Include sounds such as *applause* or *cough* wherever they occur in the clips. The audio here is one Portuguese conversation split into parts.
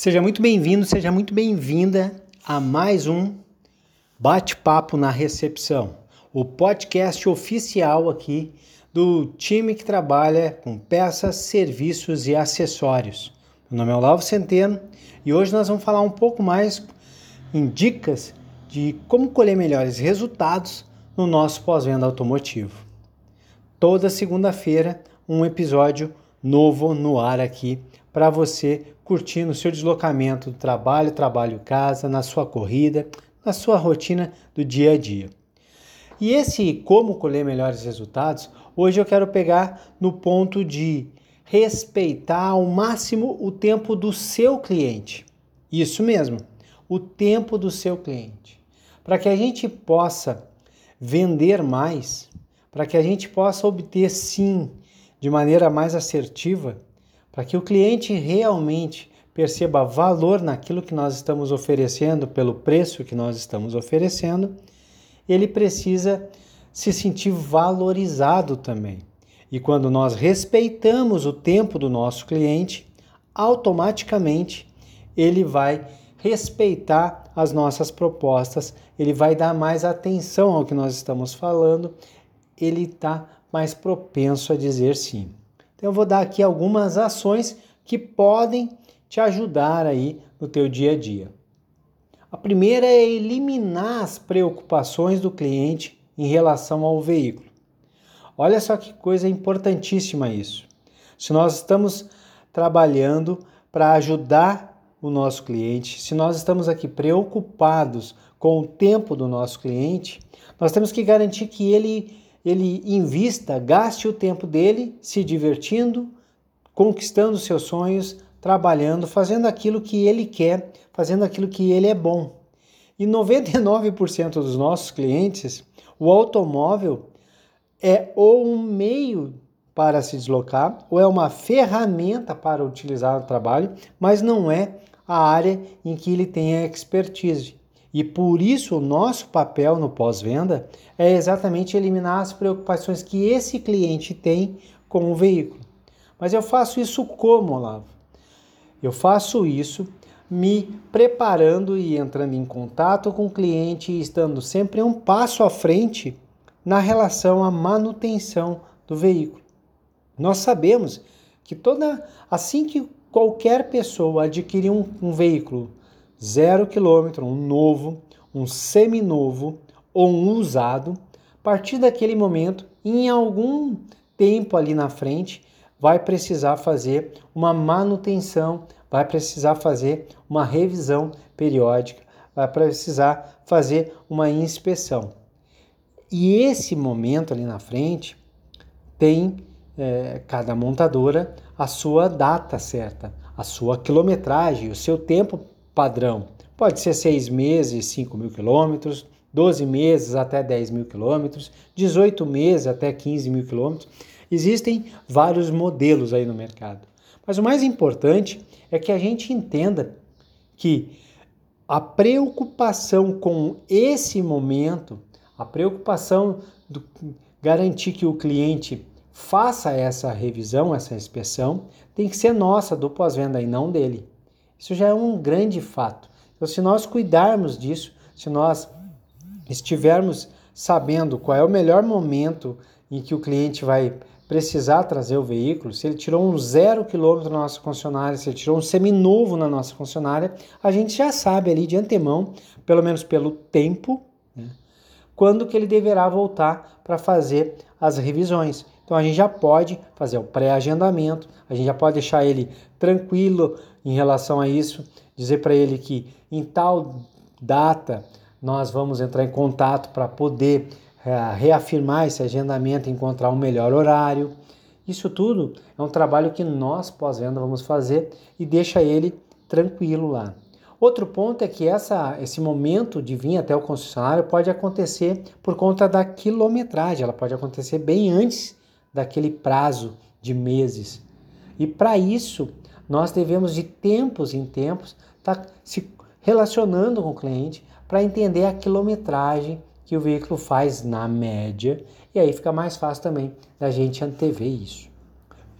Seja muito bem-vindo, seja muito bem-vinda a mais um Bate-Papo na Recepção, o podcast oficial aqui do time que trabalha com peças, serviços e acessórios. Meu nome é Olavo Centeno e hoje nós vamos falar um pouco mais em dicas de como colher melhores resultados no nosso pós-venda automotivo. Toda segunda-feira, um episódio novo no ar aqui para você curtir no seu deslocamento do trabalho, trabalho casa, na sua corrida, na sua rotina do dia a dia. E esse como colher melhores resultados, hoje eu quero pegar no ponto de respeitar ao máximo o tempo do seu cliente. Isso mesmo, o tempo do seu cliente. Para que a gente possa vender mais, para que a gente possa obter sim de maneira mais assertiva, para que o cliente realmente perceba valor naquilo que nós estamos oferecendo, pelo preço que nós estamos oferecendo, ele precisa se sentir valorizado também. E quando nós respeitamos o tempo do nosso cliente, automaticamente ele vai respeitar as nossas propostas, ele vai dar mais atenção ao que nós estamos falando, ele está mais propenso a dizer sim. Então eu vou dar aqui algumas ações que podem te ajudar aí no teu dia a dia. A primeira é eliminar as preocupações do cliente em relação ao veículo. Olha só que coisa importantíssima isso. Se nós estamos trabalhando para ajudar o nosso cliente, se nós estamos aqui preocupados com o tempo do nosso cliente, nós temos que garantir que ele ele invista, gaste o tempo dele se divertindo, conquistando seus sonhos, trabalhando, fazendo aquilo que ele quer, fazendo aquilo que ele é bom. E 99% dos nossos clientes, o automóvel é ou um meio para se deslocar, ou é uma ferramenta para utilizar no trabalho, mas não é a área em que ele tem a expertise. E por isso o nosso papel no pós-venda é exatamente eliminar as preocupações que esse cliente tem com o veículo. Mas eu faço isso como, Olavo? Eu faço isso me preparando e entrando em contato com o cliente e estando sempre um passo à frente na relação à manutenção do veículo. Nós sabemos que toda assim que qualquer pessoa adquirir um, um veículo zero quilômetro, um novo, um seminovo ou um usado, a partir daquele momento, em algum tempo ali na frente, vai precisar fazer uma manutenção, vai precisar fazer uma revisão periódica, vai precisar fazer uma inspeção. E esse momento ali na frente tem é, cada montadora a sua data certa, a sua quilometragem, o seu tempo padrão. Pode ser seis meses, 5 mil quilômetros, 12 meses até 10 mil quilômetros, 18 meses até 15 mil quilômetros. Existem vários modelos aí no mercado. Mas o mais importante é que a gente entenda que a preocupação com esse momento, a preocupação de garantir que o cliente faça essa revisão, essa inspeção, tem que ser nossa do pós-venda e não dele. Isso já é um grande fato. Então, se nós cuidarmos disso, se nós estivermos sabendo qual é o melhor momento em que o cliente vai precisar trazer o veículo, se ele tirou um zero quilômetro na nossa concessionária, se ele tirou um seminovo na nossa concessionária, a gente já sabe ali de antemão, pelo menos pelo tempo, né, quando que ele deverá voltar para fazer as revisões. Então a gente já pode fazer o pré-agendamento, a gente já pode deixar ele tranquilo em relação a isso, dizer para ele que em tal data nós vamos entrar em contato para poder é, reafirmar esse agendamento, encontrar um melhor horário. Isso tudo é um trabalho que nós pós-venda vamos fazer e deixa ele tranquilo lá. Outro ponto é que essa, esse momento de vir até o concessionário pode acontecer por conta da quilometragem, ela pode acontecer bem antes daquele prazo de meses. E para isso, nós devemos de tempos em tempos estar tá se relacionando com o cliente para entender a quilometragem que o veículo faz na média e aí fica mais fácil também da gente antever isso.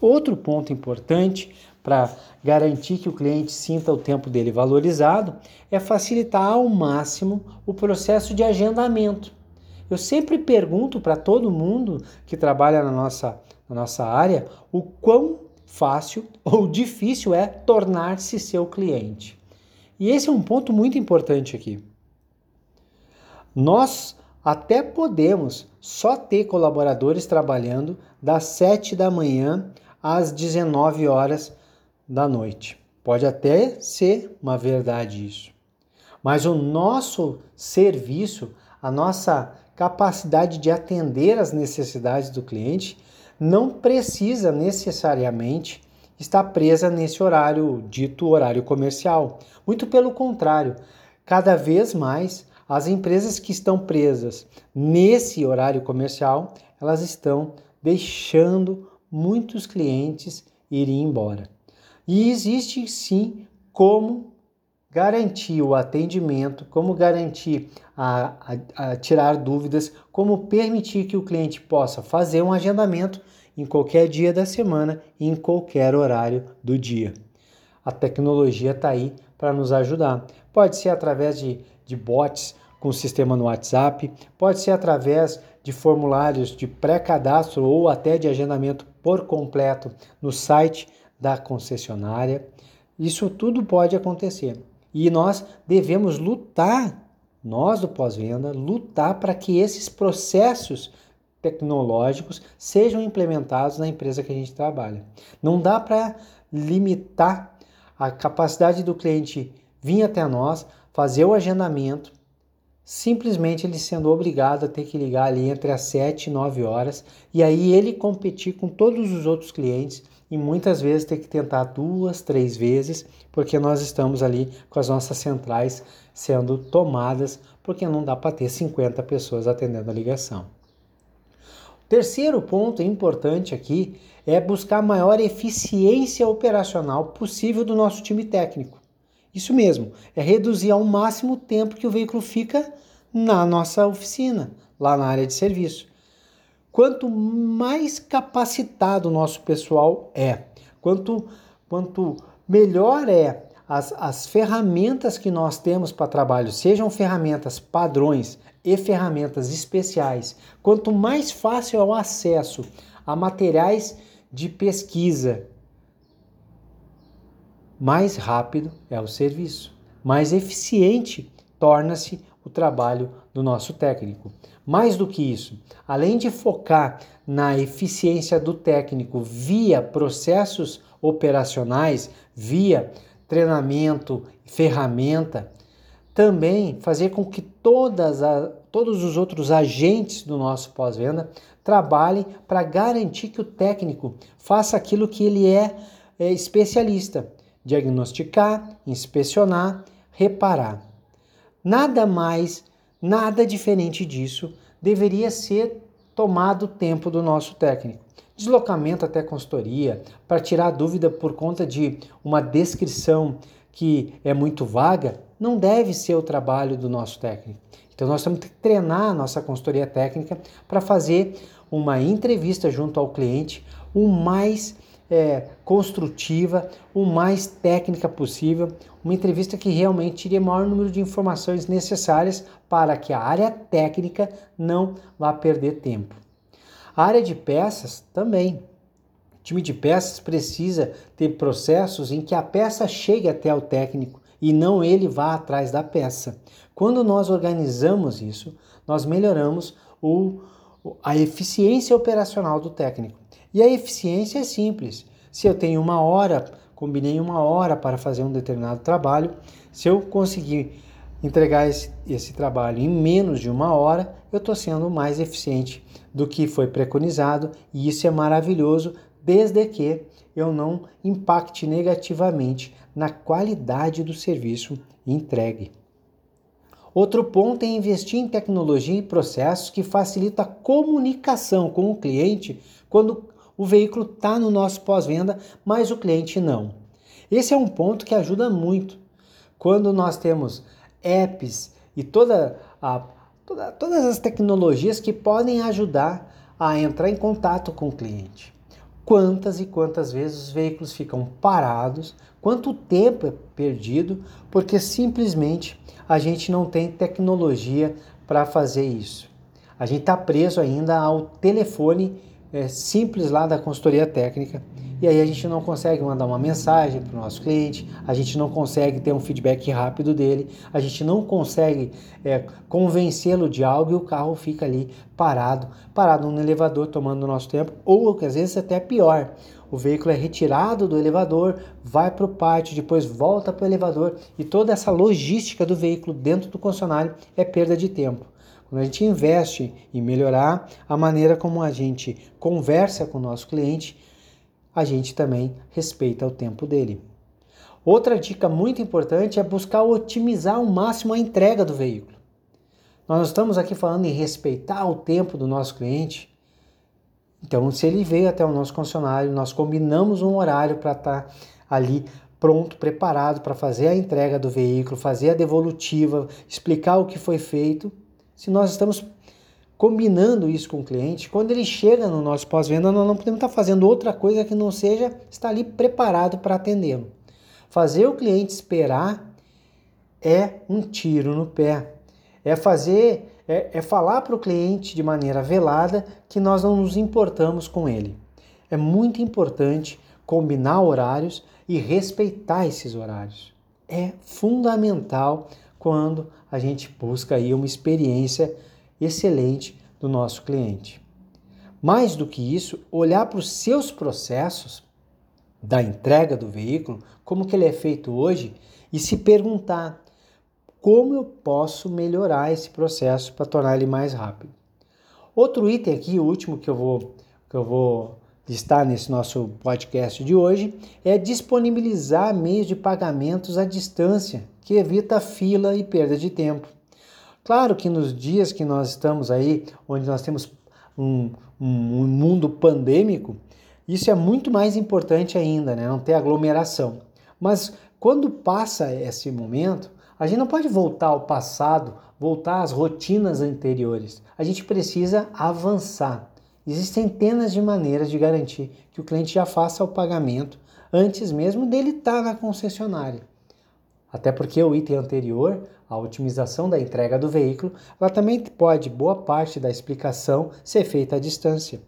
Outro ponto importante para garantir que o cliente sinta o tempo dele valorizado é facilitar ao máximo o processo de agendamento. Eu sempre pergunto para todo mundo que trabalha na nossa, na nossa área o quão fácil *laughs* ou difícil é tornar-se seu cliente. E esse é um ponto muito importante aqui. Nós até podemos só ter colaboradores trabalhando das 7 da manhã às 19 horas da noite. Pode até ser uma verdade isso. Mas o nosso serviço, a nossa capacidade de atender às necessidades do cliente, não precisa necessariamente estar presa nesse horário dito horário comercial. Muito pelo contrário, cada vez mais as empresas que estão presas nesse horário comercial, elas estão deixando muitos clientes irem embora. E existe sim como garantir o atendimento, como garantir a, a, a, tirar dúvidas, como permitir que o cliente possa fazer um agendamento em qualquer dia da semana em qualquer horário do dia. A tecnologia está aí para nos ajudar. Pode ser através de, de bots com sistema no WhatsApp, pode ser através de formulários de pré-cadastro ou até de agendamento por completo no site da concessionária. Isso tudo pode acontecer. E nós devemos lutar, nós do pós-venda, lutar para que esses processos tecnológicos sejam implementados na empresa que a gente trabalha. Não dá para limitar a capacidade do cliente vir até nós, fazer o agendamento, simplesmente ele sendo obrigado a ter que ligar ali entre as 7 e 9 horas e aí ele competir com todos os outros clientes e muitas vezes ter que tentar duas, três vezes, porque nós estamos ali com as nossas centrais sendo tomadas, porque não dá para ter 50 pessoas atendendo a ligação. Terceiro ponto importante aqui é buscar maior eficiência operacional possível do nosso time técnico. Isso mesmo, é reduzir ao máximo o tempo que o veículo fica na nossa oficina, lá na área de serviço. Quanto mais capacitado o nosso pessoal é, quanto, quanto melhor é as, as ferramentas que nós temos para trabalho, sejam ferramentas padrões e ferramentas especiais, quanto mais fácil é o acesso a materiais de pesquisa, mais rápido é o serviço, mais eficiente torna-se o trabalho do nosso técnico. Mais do que isso, além de focar na eficiência do técnico via processos operacionais, via treinamento, ferramenta, também fazer com que todas a, todos os outros agentes do nosso pós-venda trabalhem para garantir que o técnico faça aquilo que ele é, é especialista, diagnosticar, inspecionar, reparar. Nada mais, nada diferente disso deveria ser tomado tempo do nosso técnico. Deslocamento até consultoria, para tirar dúvida por conta de uma descrição que é muito vaga, não deve ser o trabalho do nosso técnico. Então nós temos que treinar a nossa consultoria técnica para fazer uma entrevista junto ao cliente o mais é, construtiva, o mais técnica possível, uma entrevista que realmente tire o maior número de informações necessárias para que a área técnica não vá perder tempo. A área de peças também. O time de peças precisa ter processos em que a peça chegue até o técnico e não ele vá atrás da peça. Quando nós organizamos isso, nós melhoramos o, a eficiência operacional do técnico. E a eficiência é simples. Se eu tenho uma hora, combinei uma hora para fazer um determinado trabalho, se eu conseguir entregar esse, esse trabalho em menos de uma hora, eu estou sendo mais eficiente do que foi preconizado e isso é maravilhoso desde que eu não impacte negativamente na qualidade do serviço entregue. Outro ponto é investir em tecnologia e processos que facilitam a comunicação com o cliente quando o veículo está no nosso pós-venda, mas o cliente não. Esse é um ponto que ajuda muito. Quando nós temos apps e toda a, toda, todas as tecnologias que podem ajudar a entrar em contato com o cliente. quantas e quantas vezes os veículos ficam parados, quanto tempo é perdido, porque simplesmente a gente não tem tecnologia para fazer isso. A gente está preso ainda ao telefone é, simples lá da consultoria técnica e aí a gente não consegue mandar uma mensagem para o nosso cliente, a gente não consegue ter um feedback rápido dele, a gente não consegue é, convencê-lo de algo e o carro fica ali parado, parado no elevador tomando o nosso tempo, ou às vezes até pior. O veículo é retirado do elevador, vai para o pátio, depois volta para o elevador e toda essa logística do veículo dentro do concessionário é perda de tempo. Quando a gente investe em melhorar a maneira como a gente conversa com o nosso cliente, a gente também respeita o tempo dele. Outra dica muito importante é buscar otimizar ao máximo a entrega do veículo. Nós estamos aqui falando em respeitar o tempo do nosso cliente. Então, se ele veio até o nosso concessionário, nós combinamos um horário para estar tá ali pronto, preparado para fazer a entrega do veículo, fazer a devolutiva, explicar o que foi feito. Se nós estamos combinando isso com o cliente, quando ele chega no nosso pós-venda, nós não podemos estar fazendo outra coisa que não seja estar ali preparado para atendê-lo. Fazer o cliente esperar é um tiro no pé. É fazer, é, é falar para o cliente de maneira velada que nós não nos importamos com ele. É muito importante combinar horários e respeitar esses horários. É fundamental quando a gente busca aí uma experiência excelente do nosso cliente. Mais do que isso, olhar para os seus processos da entrega do veículo, como que ele é feito hoje e se perguntar como eu posso melhorar esse processo para tornar ele mais rápido. Outro item aqui, o último que eu vou que eu vou listar nesse nosso podcast de hoje é disponibilizar meios de pagamentos à distância, que evita fila e perda de tempo. Claro que nos dias que nós estamos aí, onde nós temos um, um, um mundo pandêmico, isso é muito mais importante ainda, né? Não ter aglomeração. Mas quando passa esse momento, a gente não pode voltar ao passado, voltar às rotinas anteriores. A gente precisa avançar. Existem centenas de maneiras de garantir que o cliente já faça o pagamento antes mesmo dele estar na concessionária. Até porque o item anterior, a otimização da entrega do veículo, ela também pode, boa parte da explicação, ser feita à distância.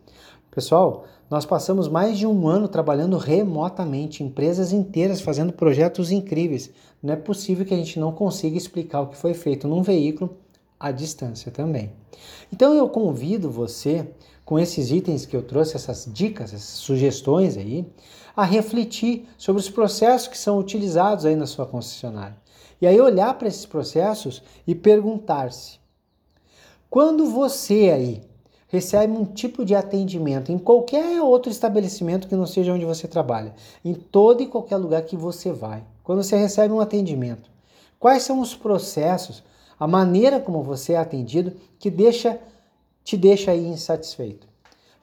Pessoal, nós passamos mais de um ano trabalhando remotamente, empresas inteiras fazendo projetos incríveis. Não é possível que a gente não consiga explicar o que foi feito num veículo à distância também. Então eu convido você, com esses itens que eu trouxe, essas dicas, essas sugestões aí, a refletir sobre os processos que são utilizados aí na sua concessionária. E aí olhar para esses processos e perguntar-se: quando você aí recebe um tipo de atendimento em qualquer outro estabelecimento que não seja onde você trabalha, em todo e qualquer lugar que você vai, quando você recebe um atendimento, quais são os processos, a maneira como você é atendido que deixa te deixa aí insatisfeito?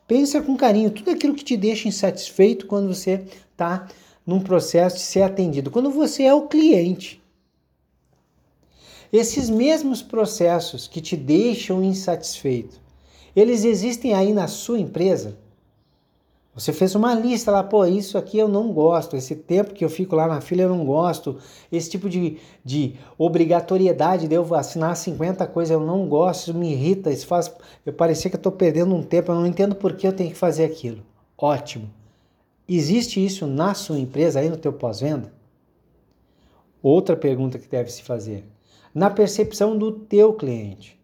Pensa com carinho tudo aquilo que te deixa insatisfeito quando você está num processo de ser atendido, quando você é o cliente. Esses mesmos processos que te deixam insatisfeito, eles existem aí na sua empresa? Você fez uma lista lá, pô, isso aqui eu não gosto, esse tempo que eu fico lá na fila eu não gosto, esse tipo de, de obrigatoriedade de eu assinar 50 coisas eu não gosto, me irrita, isso faz eu parecer que eu estou perdendo um tempo, eu não entendo por que eu tenho que fazer aquilo. Ótimo. Existe isso na sua empresa, aí no teu pós-venda? Outra pergunta que deve se fazer. Na percepção do teu cliente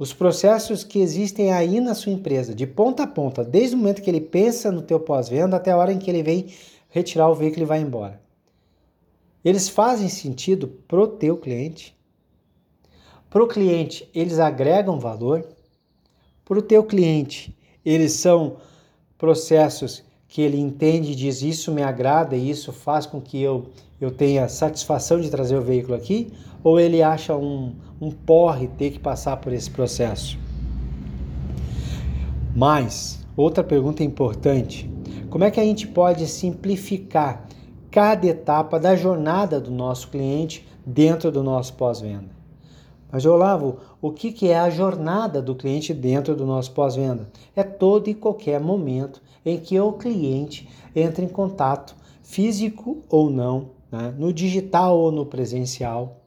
os processos que existem aí na sua empresa, de ponta a ponta, desde o momento que ele pensa no teu pós-venda até a hora em que ele vem retirar o veículo e vai embora. Eles fazem sentido pro teu cliente? Pro cliente, eles agregam valor? Pro teu cliente, eles são processos que ele entende e diz isso me agrada e isso faz com que eu, eu tenha satisfação de trazer o veículo aqui? Ou ele acha um, um porre ter que passar por esse processo? Mas, outra pergunta importante: como é que a gente pode simplificar cada etapa da jornada do nosso cliente dentro do nosso pós-venda? Mas, Olavo, o que é a jornada do cliente dentro do nosso pós-venda? É todo e qualquer momento em que o cliente entra em contato, físico ou não, né, no digital ou no presencial,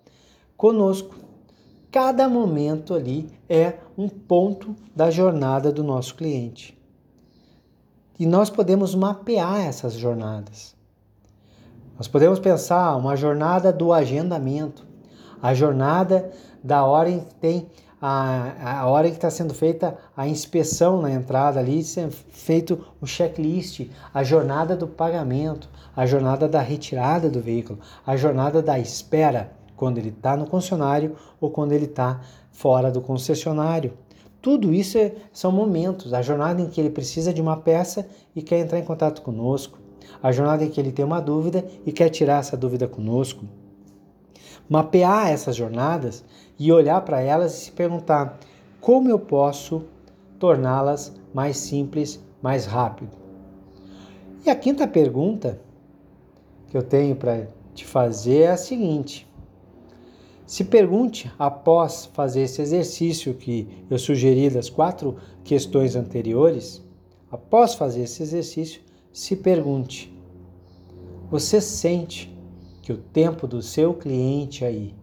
conosco. Cada momento ali é um ponto da jornada do nosso cliente. E nós podemos mapear essas jornadas. Nós podemos pensar uma jornada do agendamento, a jornada da hora em que tem a, a hora que está sendo feita a inspeção na entrada ali, sendo feito o checklist, a jornada do pagamento, a jornada da retirada do veículo, a jornada da espera, quando ele está no concessionário ou quando ele está fora do concessionário. Tudo isso é, são momentos, a jornada em que ele precisa de uma peça e quer entrar em contato conosco, a jornada em que ele tem uma dúvida e quer tirar essa dúvida conosco. Mapear essas jornadas e olhar para elas e se perguntar como eu posso torná-las mais simples, mais rápido. E a quinta pergunta que eu tenho para te fazer é a seguinte: se pergunte, após fazer esse exercício que eu sugeri das quatro questões anteriores, após fazer esse exercício, se pergunte: você sente que o tempo do seu cliente aí,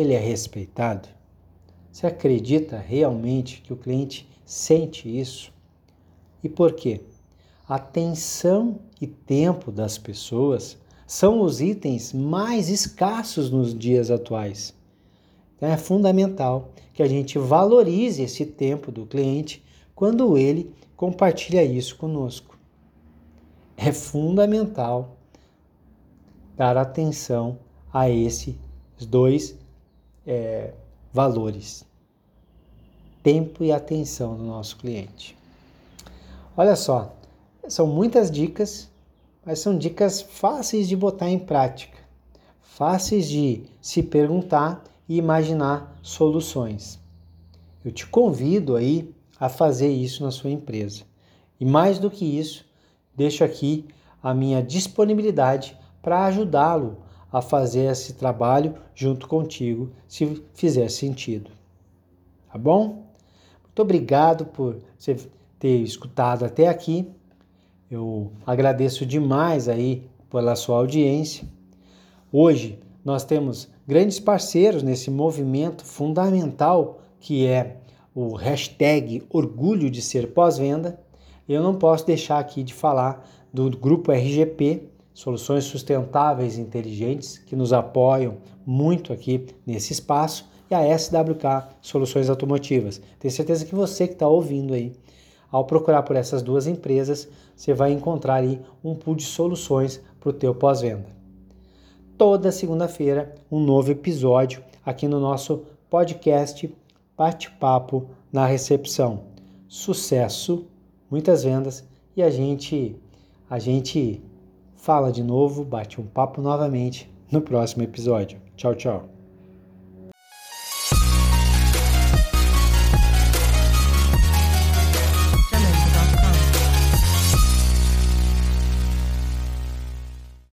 ele é respeitado? Você acredita realmente que o cliente sente isso? E por quê? Atenção e tempo das pessoas são os itens mais escassos nos dias atuais. Então é fundamental que a gente valorize esse tempo do cliente quando ele compartilha isso conosco. É fundamental dar atenção a esses dois é, valores: tempo e atenção do nosso cliente. Olha só, são muitas dicas, mas são dicas fáceis de botar em prática, fáceis de se perguntar e imaginar soluções. Eu te convido aí a fazer isso na sua empresa. E mais do que isso, deixo aqui a minha disponibilidade para ajudá-lo a fazer esse trabalho junto contigo, se fizer sentido. Tá bom? Muito obrigado por você ter escutado até aqui. Eu agradeço demais aí pela sua audiência. Hoje nós temos grandes parceiros nesse movimento fundamental que é o hashtag Orgulho de Ser Pós-Venda. Eu não posso deixar aqui de falar do grupo RGP, Soluções Sustentáveis e Inteligentes, que nos apoiam muito aqui nesse espaço, e a SWK Soluções Automotivas. Tenho certeza que você que está ouvindo aí, ao procurar por essas duas empresas, você vai encontrar aí um pool de soluções para o teu pós-venda toda segunda-feira um novo episódio aqui no nosso podcast Bate-Papo na Recepção. Sucesso, muitas vendas e a gente a gente fala de novo, bate um papo novamente no próximo episódio. Tchau, tchau.